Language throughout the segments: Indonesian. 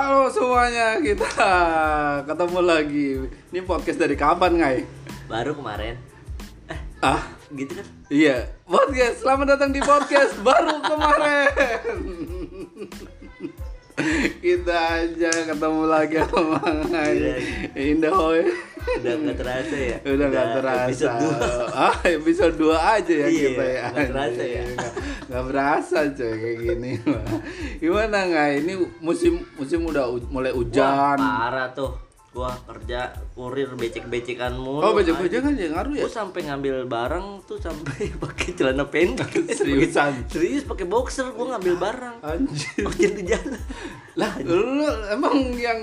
Halo semuanya, kita ketemu lagi. Ini podcast dari kapan, Ngai? Baru kemarin. Eh, Ah, gitu kan? iya. Podcast, selamat datang di podcast baru kemarin. kita aja ketemu lagi sama Ngai. Indah hoy. Udah gak terasa ya? Udah gak terasa. Episode dua. Ah, episode 2 aja ya Iya, kita ya. nggak terasa ya. Nggak- Nggak berasa coy kayak gini. Gimana Ngai? Ini musim musim udah u- mulai Wah, hujan. parah tuh. Gua kerja kurir becek-becekan mulu. Oh, bajak-bajak kan ya ngaruh ya? Gua sampai ngambil barang tuh sampai pakai celana pendek. Seriusan? Serius pakai boxer gua ngambil barang. Anjir. Hujan-hujan. Lah, lu emang yang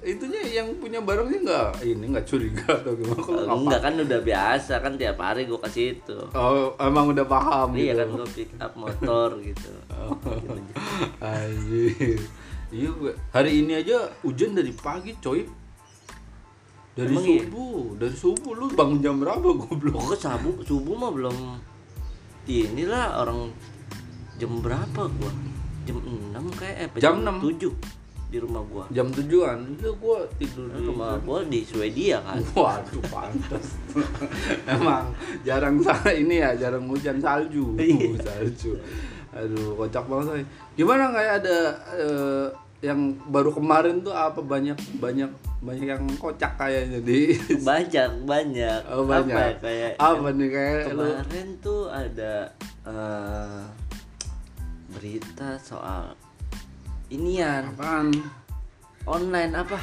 itunya yang punya barangnya enggak ini enggak curiga atau gimana kalau ngapa? Enggak kan udah biasa kan tiap hari gua kasih itu. Oh, emang udah paham Iya gitu. kan gua pick up motor gitu. Oh. Anjir. Iya, gue. hari ini aja hujan dari pagi, coy. Dari Emang iya? subuh, dari subuh lu bangun jam berapa goblok? Pokoknya subuh subuh mah belum inilah orang jam berapa gua? Jam 6 kayak eh apa Jam 6? 7 di rumah gua. Jam tujuan, iya gua tidur di rumah gua di Swedia kan. Waduh, pantas. Emang jarang ini ya, jarang hujan salju. Iya. salju. Aduh, kocak banget say. Gimana kayak ada eh, yang baru kemarin tuh apa banyak banyak banyak yang kocak kayaknya di Banyak, banyak. Oh, banyak. Apa ya, kayak apa nih kayak lu kemarin tuh ada eh, berita soal inian apaan? online apa?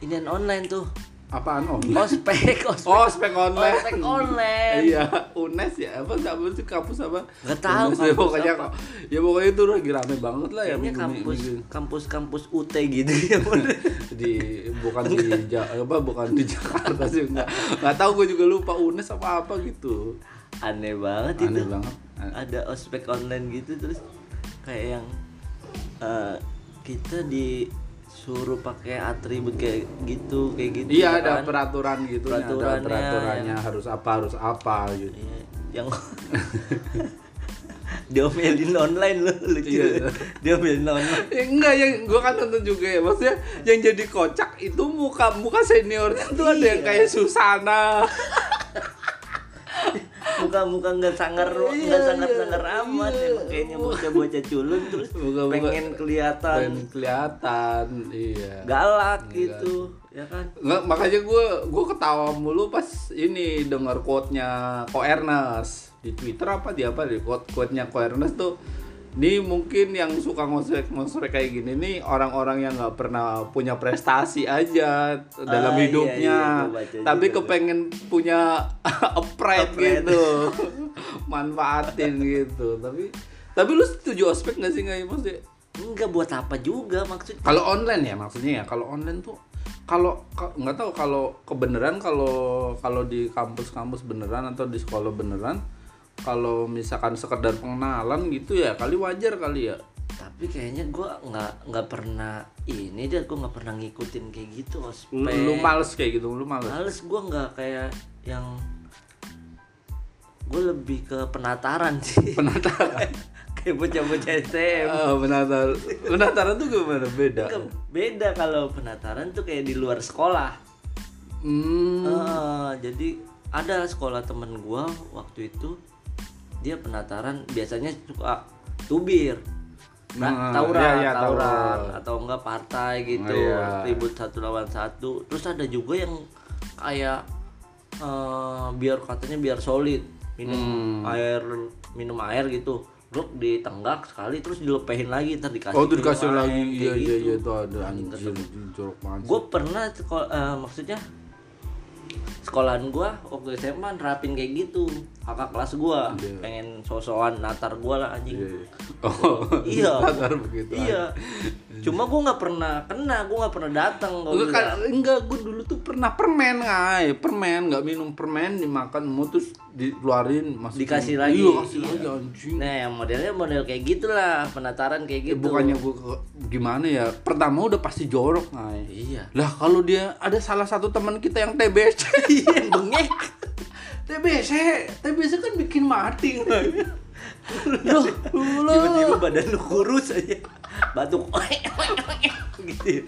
Inian online tuh. Apaan online? Ospek, ospek. Oh, spek online. Ospek online. Iya, UNES ya. Apa enggak sih kampus apa? Nggak tahu UNES ya, kampus pokoknya apa. ya pokoknya itu lagi rame banget lah ya Kayaknya minggu- kampus minggu- kampus kampus UT gitu ya. di bukan di Ja- apa bukan di Jakarta sih enggak enggak tahu gue juga lupa UNES apa apa gitu Aneh banget aneh itu. banget Ada ospek online gitu terus kayak yang eh, kita disuruh pakai atribut kayak gitu kayak gitu iya ya ada kan? peraturan gitu ada Peraturannya peraturannya yang- harus apa harus apa gitu Iya, yang diomelin online lu lucu Iya. diomelin online Eh, enggak yang gue kan nonton juga ya maksudnya yang jadi kocak itu muka muka seniornya tuh ada yang Iya. kayak Susana muka-muka nggak sangar Iya, nggak sangar iya, sangar amat. Iya. emang kayaknya bocah-bocah culun terus Muka-muka- pengen kelihatan. dan kelihatan iya. Galak gitu ya kan? Nggak, makanya gue gue ketawa mulu pas ini dengar quote-nya Ko Ernest. Di Twitter apa di apa di quote quote-nya Ko Ernest tuh ini mungkin yang suka ngosrek-ngosrek kayak gini nih orang-orang yang nggak pernah punya prestasi aja dalam Ah, iya, hidupnya. iya, baca tapi juga. kepengen punya a pride. gitu. Manfaatin gitu. Tapi tapi lu setuju ospek nggak sih nggak maksudnya enggak buat apa juga maksudnya kalau online ya maksudnya ya kalau online tuh kalau ka- nggak tahu kalau kebenaran kalau kalau di kampus-kampus beneran atau di sekolah beneran kalau misalkan sekedar pengenalan gitu ya kali wajar kali ya. Tapi kayaknya gua nggak nggak pernah ini deh gua nggak pernah ngikutin kayak gitu ospek lu, lu males kayak gitu lu males? Males gua nggak kayak yang gue lebih ke penataran sih. Penataran? Kayak bocah-bocah STM Ah, penataran. Penataran tuh gimana? Beda? Beda kalau penataran tuh kayak di luar sekolah. Hmm. Eh, jadi ada sekolah temen gua waktu itu dia penataran biasanya suka tubir Nah, nah, tauran, iya, iya, tauran tauran. atau enggak partai gitu, Oh, iya. ribut satu lawan satu. Terus ada juga yang kayak eh, biar katanya biar solid minum Hmm. air minum air gitu. Blok ditenggak sekali terus dilepehin lagi ntar dikasih. oh dikasih lagi kayak iya iya gitu. iya tuh ada anjir jorok banget Gue pernah eh, maksudnya sekolahan gua waktu SMA nerapin kayak gitu. Kakak kelas gua Iya. pengen sosokan natar gua lah anjing. Iya, iya. oh iya. Tatar begitu. Iya. Cuma gua nggak pernah kena gua nggak pernah datang Enggak, kan, enggak, gue dulu tuh pernah permen, ngai, permen, nggak minum permen, dimakan mau terus dikeluarin, masukin. Dikasih lagi. Iya, kasih Iya. lagi anjing. nah yang modelnya model kayak gitulah penataran kayak Ya, gitu bukannya gue gimana ya, pertama udah pasti jorok, ngai. iya Lah kalau dia ada salah satu teman kita yang TBC, iya bengek TBC, TBC kan bikin mati. Loh, lu tiba-tiba badan lu kurus aja batuk gitu ya.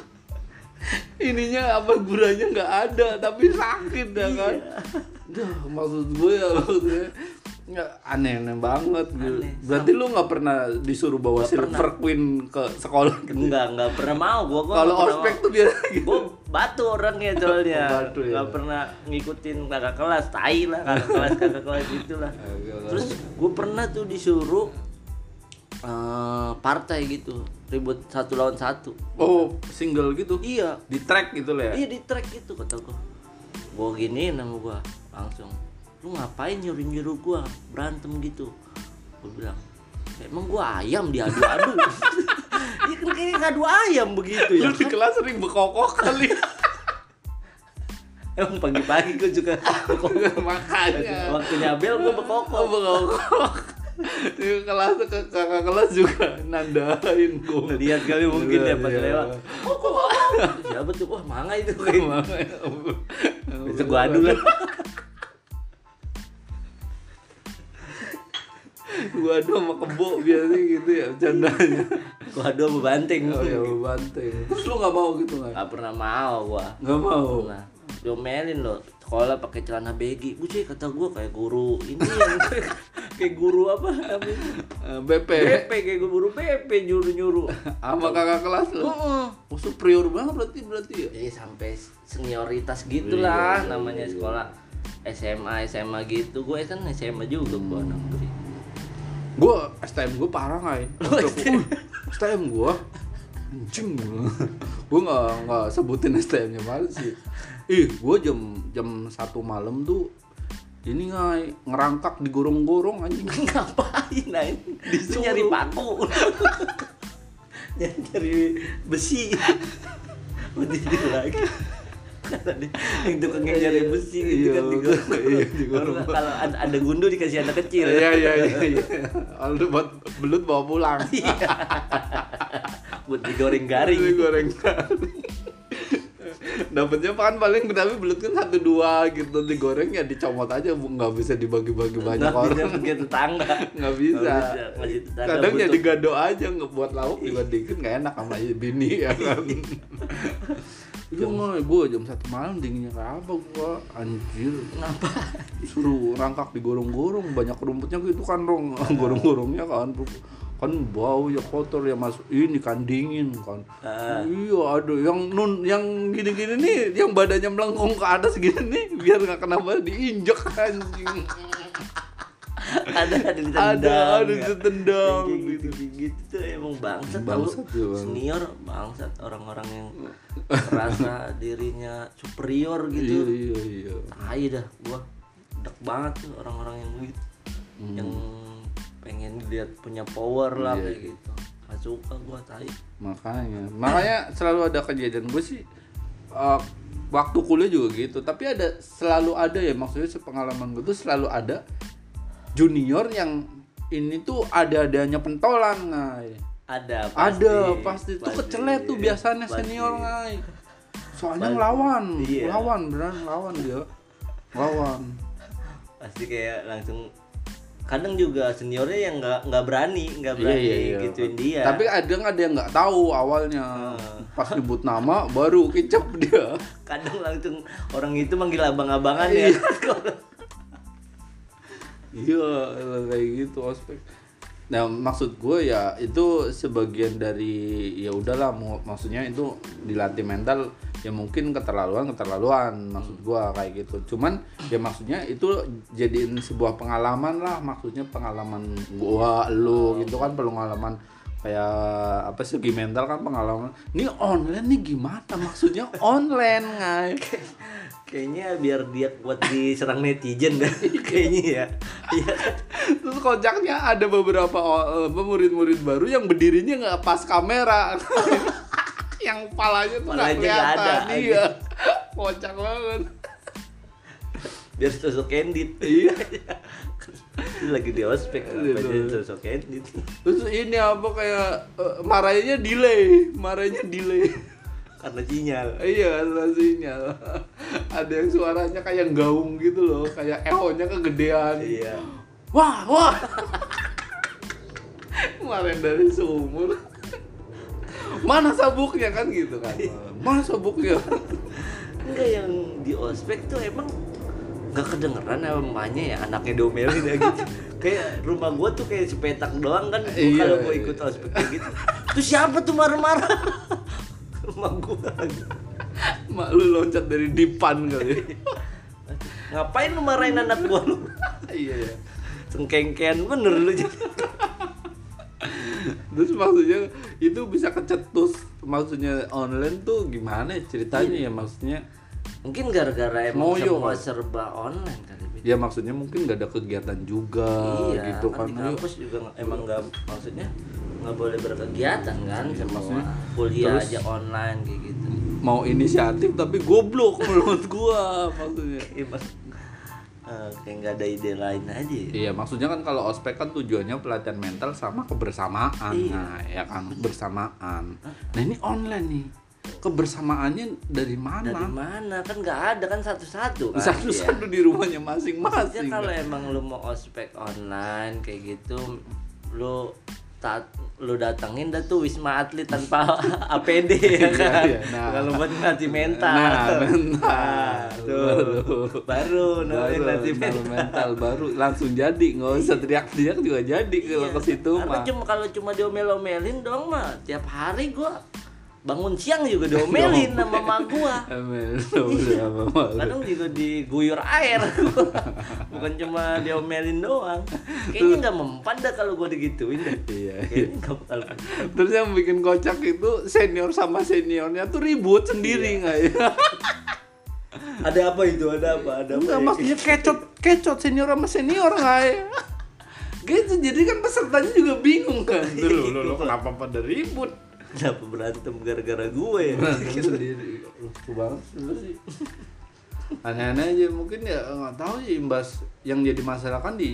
ininya apa gunanya nggak ada tapi sakit ya kan Duh, maksud gue ya maksudnya nggak aneh-aneh banget gitu. Aneh. Berarti lu nggak pernah disuruh bawa Nggak Silver Queen ke sekolah gitu? enggak enggak pernah mau gua gua Kalau nggak pernah ospek tuh biar gitu. Gua batu orangnya soalnya batu ya. nggak pernah ngikutin kakak kelas tai lah kakak kelas kakak kelas gitu lah Agak lah. terus gue pernah tuh disuruh eh, partai gitu ribut satu lawan satu Oh, single gitu. iya Di track gitu lah ya. iya di track gitu kata gue gue gini nama gue langsung lu ngapain nyuruh nyuruh gue berantem gitu gue bilang emang gue ayam diadu-adu Iya kan kayak ngadu ayam begitu ya Lu di kelas sering bekokok kali. Emang pagi-pagi gue juga Makanya. Waktunya bel gue bekokok bekokok. Di kelas ke kakak kelas juga nandain gue. Lihat kali mungkin ya pas Iya. lewat Siapa tuh? Wah manga itu kayak Bisa gue adu lah Gua adu sama kebo biasanya gitu ya bercandanya. Gue adu sama banteng Oh ya banteng. Terus lu nggak mau gitu nggak? Gak pernah mau gua Nggak mau. Nah Diomelin loh Sekolah pakai celana baggy Bucih kata gue kayak guru Ini yang kayak guru apa namanya Eh, BP BP kayak guru BP nyuruh-nyuruh sama kakak kelas lu. Heeh. Oh superior banget berarti berarti ya. Jadi sampai senioritas gitulah Iya, namanya sekolah SMA SMA gitu gue kan SMA juga gue anak Gua STM gua parah nggak ya? STM gua anjing gua nggak nggak sebutin STM-nya mana sih. Ih, gua jam jam satu malam tuh ini ngai ngerangkak di gorong-gorong anjing. ngapain naik Disuruh. nyari paku nyari, nyari besi mau tidur lagi kata dia yang tukang yang nyari besi gitu Iya, kan di gorong. iya, di gorong. Kalau- ada, gundu dikasih anak kecil Iya iya iya iya. Kalau buat belut bawa pulang. buat digoreng garing Ini goreng garing. Dapatnya kan paling tapi belut kan satu dua gitu digoreng ya dicomot aja bu nggak bisa dibagi-bagi banyak Nggak bisa orang pakai tetangga nggak bisa. Nggak bisa, ngasih tetangga Kadang ya digado aja nggak buat lauk juga dikit nggak enak sama bini ya kan. Iya nggak, gua jam satu malam dinginnya kayak apa gua anjir. Kenapa? Suruh rangkak di gorong-gorong banyak rumputnya gitu kan rong gorong-gorongnya kan kan bau ya kotor ya masuk ini kan dingin kan Ah. iya ada yang nun yang gini-gini nih yang badannya melengkung ke atas gini nih biar nggak kenapa diinjek anjing ada ada ditendang ada ada ya. ditendang Kayak gitu, kayak gitu tuh emang bangsat. Bangsat tuh, Bang. senior bangsat. Orang-orang yang merasa dirinya superior iya gitu. Iya iya tai dah gua. Dek banget tuh orang-orang yang gitu yang pengen lihat punya power lah Iya, kayak iya. gitu. Gak suka gua tai. Makanya. Makanya selalu ada kejadian. Gue sih eh, waktu kuliah juga gitu. Tapi ada selalu ada ya. Maksudnya sepengalaman gue tuh selalu ada junior yang ini tuh ada adanya pentolan ngai. Ada ada pasti. tuh kecelet tuh biasanya Pasti. senior ngai. Soalnya Pasti. ngelawan Iya. lawan beneran lawan dia. Lawan pasti kayak langsung kadang juga seniornya yang nggak nggak berani nggak Iya, berani iya, iya. gituin dia. Tapi kadang ada yang nggak tahu awalnya. Hmm. pas nyebut nama baru kicap dia. Kadang langsung orang itu manggil abang-abangan ya Iya, kayak gitu ospek. Nah, maksud gue ya itu sebagian dari ya udahlah maksudnya itu dilatih mental ya mungkin keterlaluan keterlaluan maksud gua kayak gitu. Cuman ya maksudnya itu jadiin sebuah pengalaman lah maksudnya pengalaman gua lu gitu kan pengalaman kayak apa segi mental kan pengalaman. Ini online nih gimana maksudnya online ngai. Kayaknya biar dia kuat diserang netizen dah kayaknya ya iya? Terus kocaknya ada beberapa murid-murid baru yang berdirinya nggak pas kamera. yang palanya tuh nggak nggak ada, kelihatan. Iya. Kocak banget. biar sosok candid Iya. Lagi di ospek jadi sosok candid Terus ini apa kayak eh, marahnya delay, marahnya delay. Karena sinyal iya, salah sinyal. ada yang suaranya kayak gaung gitu loh, kayak ehonya kegedean. iya Wah, wah. Kemarin dari sumur. mana sabuknya kan gitu kan mana sabuknya enggak yang di ospek tuh emang nggak kedengeran emaknya ya anaknya domelin ya gitu kayak rumah gua tuh kayak sepetak doang kan Iya, kalau gua iya. ikut ospek gitu terus siapa tuh marah-marah rumah gua. Mak lu loncat dari dipan kali. Ngapain lu marahin anak gua lu? Iya ya cengkengkean bener lu. Terus maksudnya itu bisa kecetus. Maksudnya online tuh gimana ya ceritanya ya maksudnya? Mungkin gara-gara emang semua kan? serba online kali Bit. Ya maksudnya mungkin gak ada kegiatan juga iya gitu kan kan di kampus juga nggak- emang nggak maksudnya nggak boleh berkegiatan kan Iya, semua maksudnya kuliah terus- aja online kayak gitu mau inisiatif tapi goblok menurut gua maksudnya Iya, Mas. Eh, kayak nggak ada ide lain aja ya. Iya, maksudnya kan kalau ospek kan tujuannya pelatihan mental sama kebersamaan. Iya. Nah, ya kan bersamaan. Nah, ini online nih. Kebersamaannya dari mana? Dari mana kan nggak ada kan satu-satu kan. Satu-satu di rumahnya Iya. Masing-masing. kalau emang lu mau ospek online kayak gitu, lu tat lu datengin dah tuh wisma atlet tanpa APD ya kan. iya. Nah. Kalau buat ngelatih mental. Nah, mental. Nah, tuh. Baru, namanya ngelatih mental, mental. baru langsung jadi nggak usah teriak-teriak juga jadi kalau Iya, ke situ mah cuma kalau cuma diomel-omelin dong mah tiap hari gua bangun siang juga diomelin sama mak gua. Kadang juga diguyur air. Bukan cuma diomelin doang. Kayaknya nggak mempan dah kalau gua digituin dah. Iya, iya. Kayaknya nggak bakal. Terus yang bikin kocak itu senior sama seniornya tuh ribut sendiri nggak ya? Ada apa itu? Ada apa? Ada Enggak, maksudnya kecot kecot senior sama senior nggak ya? Gitu, jadi kan pesertanya juga bingung kan. Dulu, lu, lu kenapa pada ribut? Kenapa berantem gara-gara gue ya? Berantem sendiri. Lucu banget sih lu sih. Aneh-aneh aja mungkin ya nggak tahu ya imbas yang jadi masalah kan di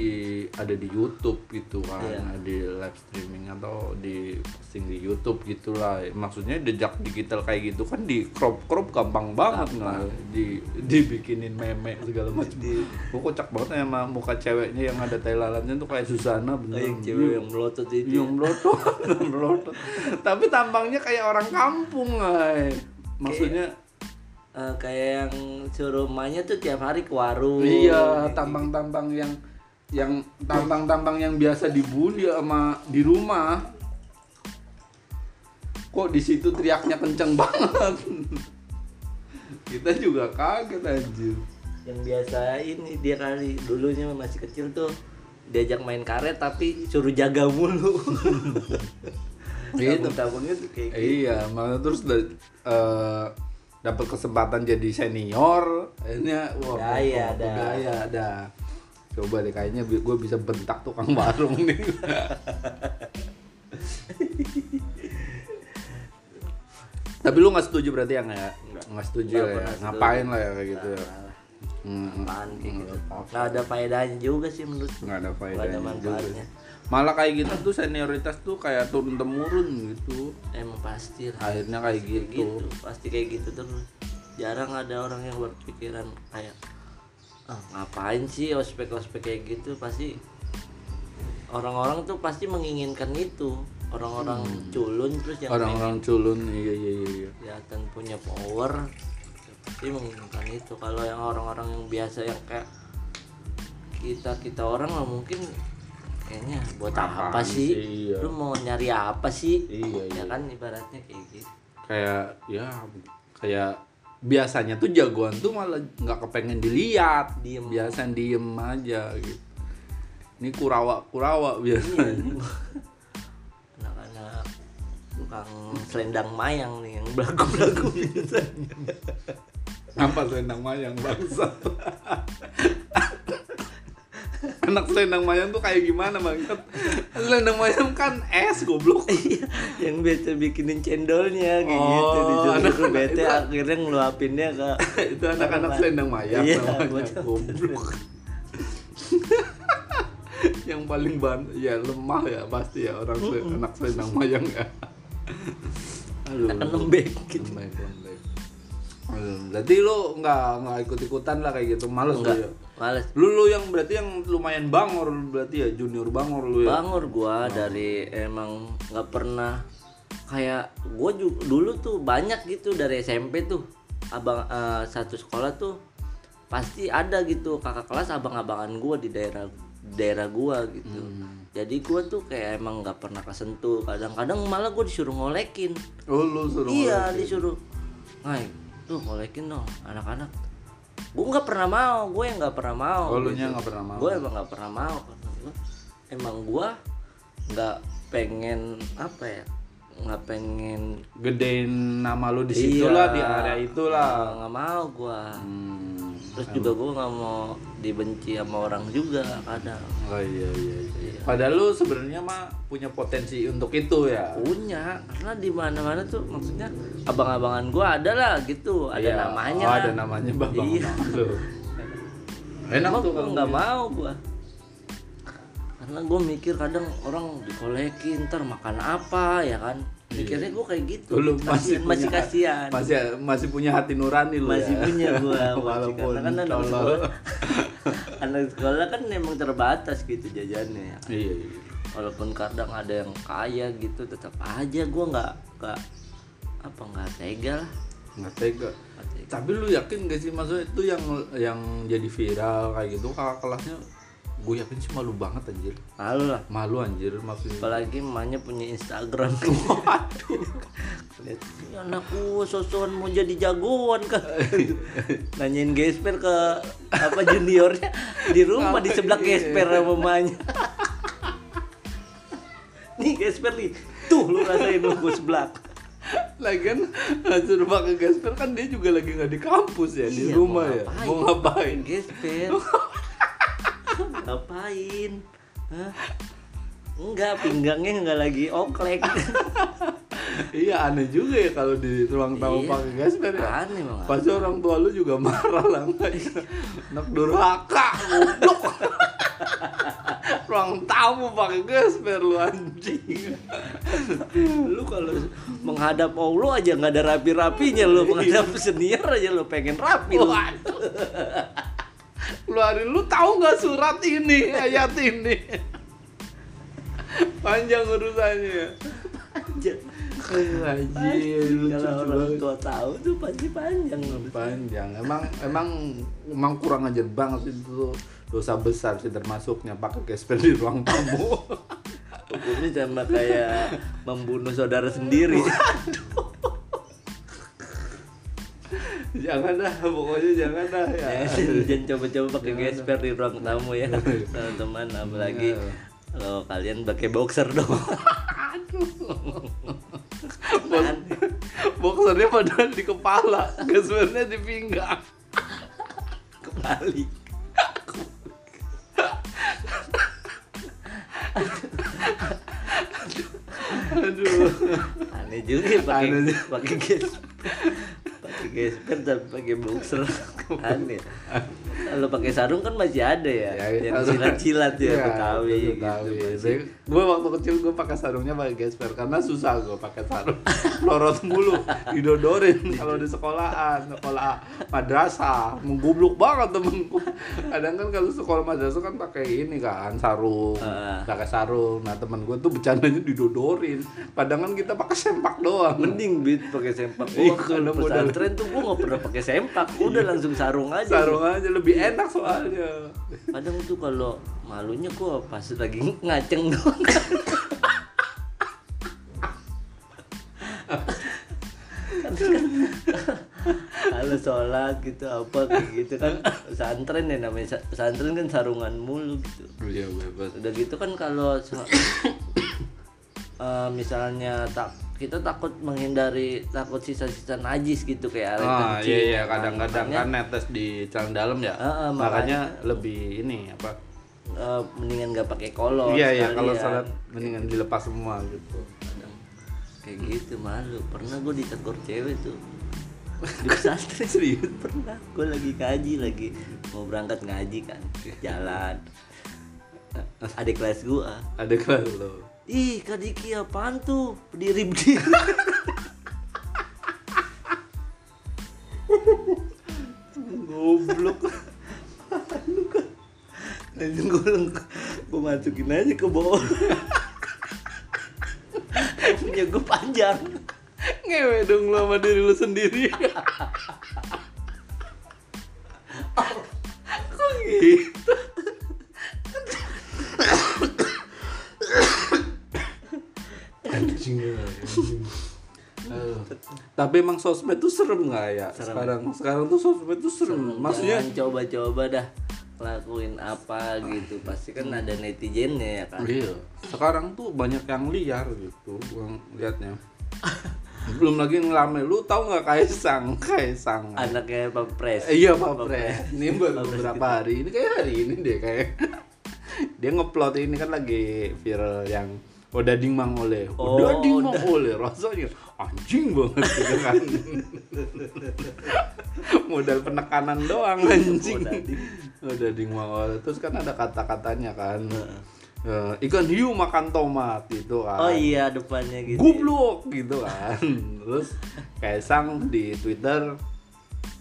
ada di YouTube gitu kan, Iya. di live streaming atau di posting di YouTube gitulah. Maksudnya jejak digital kayak gitu kan di crop crop gampang banget nggak di dibikinin meme segala macam. Gue kocak banget ya sama muka ceweknya yang ada tai lalatnya tuh kayak Susana Oh, bener. yang cewek yang melotot itu. yang melotot melotot tapi tampangnya kayak orang kampung ay. maksudnya Eh, kayak yang suruh emaknya tuh tiap hari ke warung. iya tampang-tampang yang yang tampang-tampang yang biasa dibully sama di rumah kok di situ teriaknya kenceng banget kita juga kaget anjir yang biasa ini dia kali dulunya masih kecil tuh diajak main karet tapi suruh jaga mulu Gitu. tabungnya tuh kayak gitu. iya makanya terus eh, dapat kesempatan jadi senior akhirnya wah Gaya kok- dah. gaya dah coba deh kayaknya gue bisa bentak tukang warung nih. Tapi lu nggak setuju berarti ya nggak? Nggak. Setuju ya ngapain lah ya kayak gitu ya? Nah, Hmm, apaan kayak gitu? Nggak ada faedahnya juga sih menurut nggak ada ada faedahnya juga. manfaatnya malah kayak gitu tuh senioritas tuh kayak turun temurun gitu emang pasti lah. akhirnya kayak Kayak gitu gitu pasti kayak gitu terus jarang ada orang yang berpikiran kayak ah, ngapain sih ospek ospek kayak gitu pasti orang-orang tuh pasti menginginkan itu orang-orang culun terus yang Hmm. orang-orang culun iya iya iya, iya. kelihatan punya power pasti menginginkan itu kalau yang orang-orang yang biasa yang kayak kita kita orang lah mungkin kayaknya buat Apaan apa sih? sih, iya. lu mau nyari apa sih? Iya, iya. ya kan ibaratnya kayak gitu. Kayak ya kayak biasanya tuh jagoan tuh malah nggak kepengen dilihat. Diem. biasa diem aja gitu. Ini kurawa kurawa Iya, biasanya. anak-anak tukang selendang mayang nih yang belagu-belagu biasanya. Apa selendang mayang bangsa anak selendang mayang tuh kayak gimana banget selendang mayang kan es goblok. Iya, yang biasa bikinin cendolnya kayak Oh, gitu disuruh bete itu- akhirnya ngeluapinnya ke itu anak-anak selendang mayang Iya, namanya goblok. Yang paling ban ya lemah ya pasti ya orang sel- anak selendang mayang ya. Aduh. Akan lembek. Gitu lembek. Lembek berarti lu nggak nggak ikut ikutan lah kayak gitu males enggak ya males. Lu lu yang berarti yang lumayan bangor berarti ya junior bangor lu ya? Bangor gua dari emang nggak pernah kayak gue juga dulu tuh banyak gitu dari SMP tuh. Abang eh, satu sekolah tuh pasti ada gitu kakak kelas abang-abangan gue di daerah daerah gue gitu. Jadi gue tuh kayak emang nggak pernah kesentuh. Kadang-kadang malah gue disuruh ngolekin. Oh, lu suruh iya ngolekin. disuruh. Ngai tuh ngolekin dong anak-anak gue nggak pernah mau gue yang nggak pernah mau Oh, nggak pernah mau. gue emang nggak pernah mau emang gue nggak pengen apa ya nggak pengen Gedein nama lu di situ Iya. lah, di area itulah. nggak mau gue Hmm. Terus juga gue nggak mau dibenci sama orang juga kadang Oh iya iya. iya. Padahal lu sebenarnya mah punya potensi untuk itu ya. punya karena di mana mana tuh maksudnya abang-abangan gue ada lah gitu ada Iya. namanya Oh, ada namanya Bang. Iya. Lu. Enak Emang tuh gue kalau nggak gitu. mau gue karena gue mikir kadang orang dikolekin ntar makan apa ya kan mikirnya gue kayak gitu Lu masih Kasian, masih punya- kasihan Masih masih punya hati nurani lu masih ya. punya gue Walaupun karena kan anak sekolah anak sekolah kan emang terbatas gitu jajannya ya Iya, iya. walaupun kadang ada yang kaya gitu tetap aja gue nggak nggak apa nggak tega lah Nggak tega. Nggak tega. Tapi lu yakin gak sih maksudnya itu yang yang jadi viral kayak gitu kakak kelasnya gue yakin sih malu banget anjir. malu lah. Malu anjir maksudnya. apalagi emaknya punya Instagram. Waduh. Lihat "Ini anakku sosokan mau jadi jagoan kan. Nanyain gesper ke apa juniornya. Di rumah di sebelah gesper sama emaknya. Nih gesper nih. Tuh lu rasain lu gue sebelah. Lagian suruh pakai gasper kan dia juga lagi nggak di kampus ya di Iya, rumah mau ya. Mau ngapain? gesper ngapain Hah? enggak pinggangnya enggak lagi oklek iya aneh juga ya kalau di ruang tamu Iya. pakai gasper ya. aneh banget Pasti orang tua lu juga marah lah Anak durhaka goblok. ruang tamu pakai gasper lu anjing. lu kalau menghadap Allah aja nggak ada rapi-rapinya lu menghadap senior aja lu pengen rapi lu. Keluarin lu tahu nggak surat ini, ayat ini. Panjang urusannya. Anjir, lucu kalau orang tua tahu tuh pasti panjang. Panjang. Emang emang emang kurang ajar banget itu. Tuh dosa besar sih termasuknya pakai gesper di ruang tamu. Hukumnya sama kayak membunuh saudara sendiri jangan dah pokoknya jangan dah ya. Jangan coba-coba pakai gesper di ruang tamu ya teman-teman. Apalagi kalau kalian pakai boxer dong. Aneh. boxernya padahal di kepala gespernya di pinggang. Kembali aduh. Aneh juga ya pakai pakai gesper gesper tapi pakai boxer aneh. Kalau pakai sarung kan masih ada ya, yang silat-silat ya, betawi gitu. gue waktu kecil gue pakai sarungnya pakai gesper karena susah gue pakai sarung. Lorot mulu didodorin kalau di sekolahan sekolah madrasah menggoblok banget temenku. Kadang kan kalau sekolah madrasah kan pakai ini kan sarung Ah. pakai sarung. Nah temen gue tuh bercandanya didodorin. Padahal kan kita pakai sempak doang. Mending beat pakai sempak. Iya, waktu kalau pesantren tuh gua nggak pernah pakai sempak. Udah langsung sarung aja. Sarung aja lebih enak soalnya. Kadang tuh kalau malunya gua pas lagi ngaceng doang kalau sholat gitu apa kayak gitu kan pesantren ya namanya. Sa- pesantren kan sarungan mulu gitu. Iya bebas. Udah gitu kan kalau eh, misalnya tak kita takut menghindari takut sisa-sisa najis gitu kayak air Ah kencing, iya iya ya kan. kadang-kadang Makanya, kan netes di celana dalam ya. Ah, ah, makanya lebih ini apa? eh, mendingan nggak pakai kolor iya iya kalau sekalian. salat mendingan dilepas semua gitu. Kadang kayak gitu malu pernah gue ditegur cewek tuh di pesantren Serius? pernah gue lagi kaji lagi mau berangkat ngaji kan jalan adik kelas gua Ada kelas lo. Ih kak Diki apaan tuh? Berdiri berdiri goblok. Langsung gue gue masukin aja ke bawah. Punya gue panjang. Ngewe dong lu sama diri lu sendiri. Kok gitu anjing anjing Aduh. tapi emang sosmed tuh serem nggak ya sekarang sekarang tuh sosmed tuh serem maksudnya Jangan coba-coba dah lakuin apa gitu pasti kan ada netizennya ya kan Iya. Sekarang tuh banyak yang liar gitu, gua liatnya. Belum lagi ngelamar. Lu tahu nggak Kaisang? Kaisang. anaknya Pak Pres Eh, iya Pak Pres. Ini baru beberapa hari. Ini kayak hari ini deh kayak. Dia ngeplot ini kan lagi viral yang Udah ding mang oleh. Oh, Udah ding mang oleh. Rasanya anjing banget gitu kan. Modal penekanan doang anjing. Udah ding. Udah ding mang oleh. Terus kan ada kata-katanya kan. Eh, ikan hiu makan tomat gitu kan. oh iya depannya gitu Goblok gitu kan. Terus Kaisang di Twitter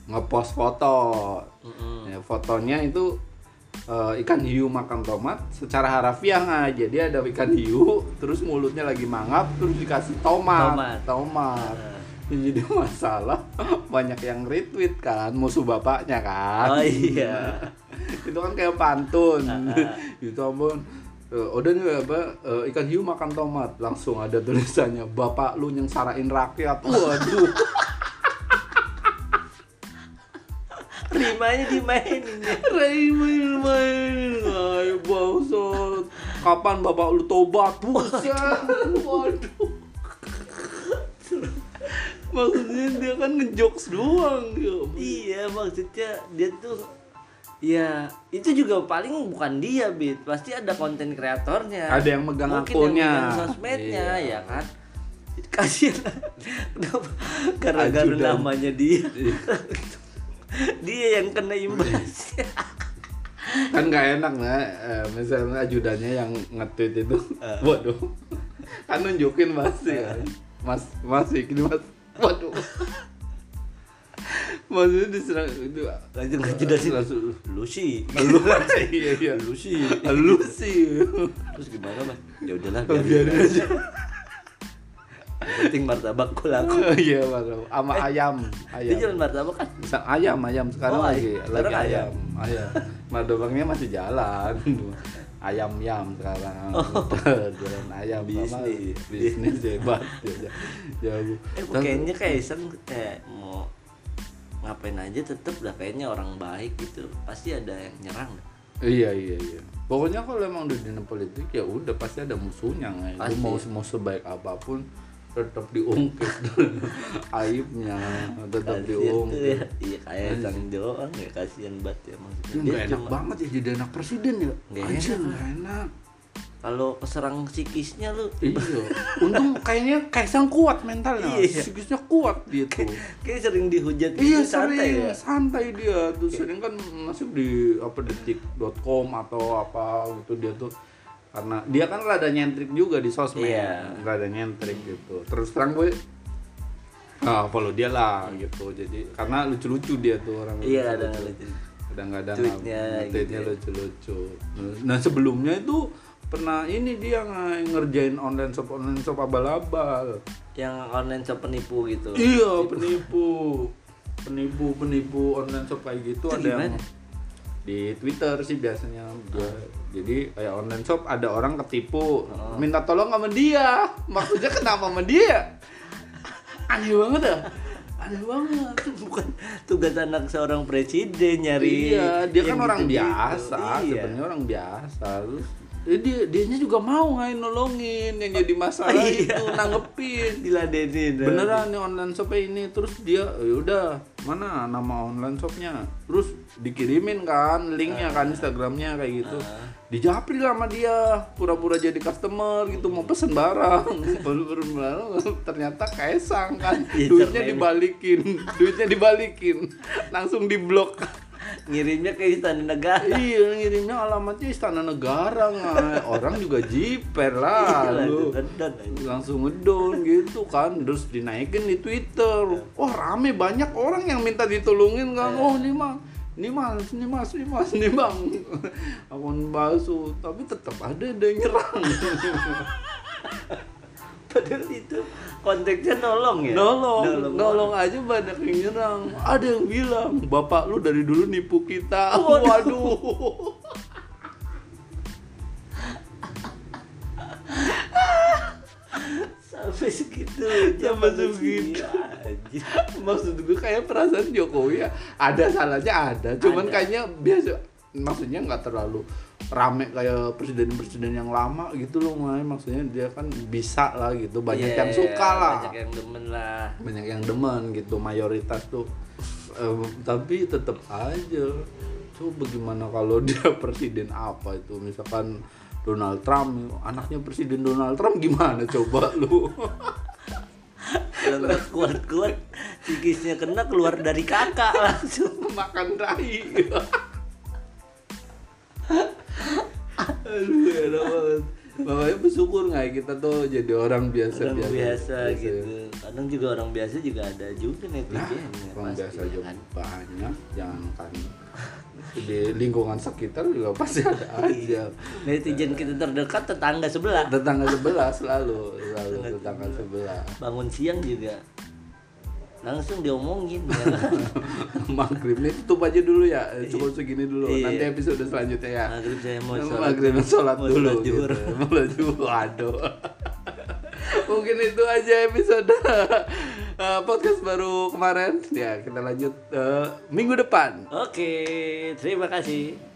ngepost foto. Mm-mm. Ya, fotonya itu eh, ikan hiu makan tomat secara harafiah aja dia ada ikan hiu terus mulutnya lagi mangap terus dikasih tomat. Tomat. tomat. Ah. Ya, jadi masalah banyak yang retweet kan musuh bapaknya kan. Oh iya. Itu kan kayak pantun. Itu ampun. Eh, udah nih apa eh, ikan hiu makan tomat. Langsung ada tulisannya bapak lu yang sarain rakyat. Waduh rimanya dimainin ya Ray main main ay bangsat. Kapan bapak lu tobat? Buset. Waduh. Maksudnya dia kan ngejokes doang ya iya maksudnya dia tuh ya itu juga paling bukan dia bit. Pasti ada konten kreatornya. Ada yang megang Mungkin akunnya. yang megang sosmednya Iya. ya kan? Kasihan. Ajudan. namanya dia. Iya. dia yang kena imbasnya kan nggak enak nah eh, misalnya ajudannya yang nge-tweet itu. Waduh. Kan nunjukin pasti kan mas masih ini mas. Waduh. Maksudnya diserang itu. Lanjut dari situ langsung. Lu sih lu iya iya. Lu sih lu sih terus gimana mas? Ya udahlah Oh, biarin aja penting martabak ku laku. Iya baru sama ayam. dia ayam. jualan martabak kan? Bisa ayam ayam. Sekarang Oh, lagi ay- lagi sekarang ayam. ayam. Madobangnya masih jalan. Ayam yam sekarang. Jualan ayam sama Bisnis. bisnis hebat. Ya jago eh kayaknya kayak iseng kayak mau ngapain aja tetep lah kayaknya orang baik gitu. Pasti ada yang nyerang iya iya iya. Pokoknya kalau emang udah di politik ya udah pasti ada musuhnya. Pasti. mau mau sebaik apa pun tetap diungkit aibnya tetap tuh diungkit. Ya iya kayak sang doang ya kasihan banget ya maksudnya. Dia enak cuma banget ya jadi anak presiden ya. Nggak Anjir, enak. enak. Kalau keserang psikisnya lu. Iya. Untung kayaknya kaisang kuat mentalnya. Iya. psikisnya kuat dia tuh. Kayak sering dihujat gitu Iya santai sering, ya. santai dia. Tuh sering kan masuk di apa detik.com atau apa gitu dia tuh karena dia kan rada nyentrik juga di sosmed, Iya. rada nyentrik gitu. Terus terang gue ah follow dia lah gitu. Jadi karena lucu-lucu dia tuh orang. iya ada lucu. Kadang-kadang Tweetnya tweetnya gitu lucu-lucu. Nah sebelumnya itu pernah ini dia nge- ngerjain online shop online shop abal-abal. yang online shop penipu gitu Iya penipu, penipu penipu online shop kayak gitu Itu ada yang gimana? Di Twitter sih biasanya. Dia- Jadi kayak online shop ada orang ketipu, Oh. minta tolong sama dia. Maksudnya kenapa sama dia? Aneh banget ya. Aneh banget. bukan tugas anak seorang presiden nyari iya, dia kan orang biasa, iya. sebenarnya orang biasa. Terus dia dianya juga mau ngain nolongin yang jadi masalah Iya. itu nanggepin. diladenin beneran nih online shopnya ini. Terus dia ya udah mana nama online shopnya? Terus dikirimin kan linknya kan instagramnya kayak gitu. Dijapri lah sama dia pura-pura jadi customer gitu mau pesen barang. Baru ternyata kaisang kan. Iya, duitnya dibalikin duitnya dibalikin. Langsung diblok ngirimnya ke istana negara. Iya ngirimnya alamatnya istana negara nggak. Orang juga jiper lah Iya, lu. langsung ngedon gitu kan terus dinaikin di Twitter. Wah rame banyak orang yang minta ditolongin kan oh ini mah ini mas ini mas ini mas ini bang. Akun palsu tapi tetap ada ada yang nyerang Padahal itu konteksnya nolong ya. nolong, nolong, aja banyak yang nyerang. Ada yang bilang, bapak lu dari dulu nipu kita. Waduh. Waduh. Sampai segitu. Sampai segitu. Maksud gue kayak perasaan Jokowi ya ada salahnya ada, cuman Ada. kayaknya biasa. Maksudnya nggak terlalu rame kayak presiden-presiden yang lama gitu loh, May. Maksudnya dia kan bisa lah gitu, banyak Iya, yang suka lah. Banyak yang demen lah. banyak yang demen gitu mayoritas tuh Em, tapi tetap aja coba gimana kalau dia presiden apa itu misalkan Donald Trump anaknya presiden Donald Trump gimana coba lu nggak kuat-kuat, psikisnya kena keluar dari kakak langsung. makan rai aduh enak banget makanya bersyukur nggak ya kita tuh jadi orang biasa Orang biasa, ya. gitu. Kadang juga orang biasa juga ada juga Nah, netizen ya, orang pasti, biasa ya juga kan. banyak, jangankan di lingkungan sekitar juga pasti ada aja. Netizen kita terdekat tetangga sebelah. Tetangga sebelah selalu, selalu tetangga sebelah. Bangun siang juga langsung diomongin ya? Maghrib nih tutup aja dulu ya, cukup segini dulu. Iya. Nanti episode selanjutnya ya. Maghrib saya mau sholat. Maghrib sholat Mau dulu. sholat. Gitu. Mau sholat zuhur. Waduh. Mungkin itu aja episode eh, podcast baru kemarin. Ya kita lanjut eh, minggu depan. Oke, terima kasih.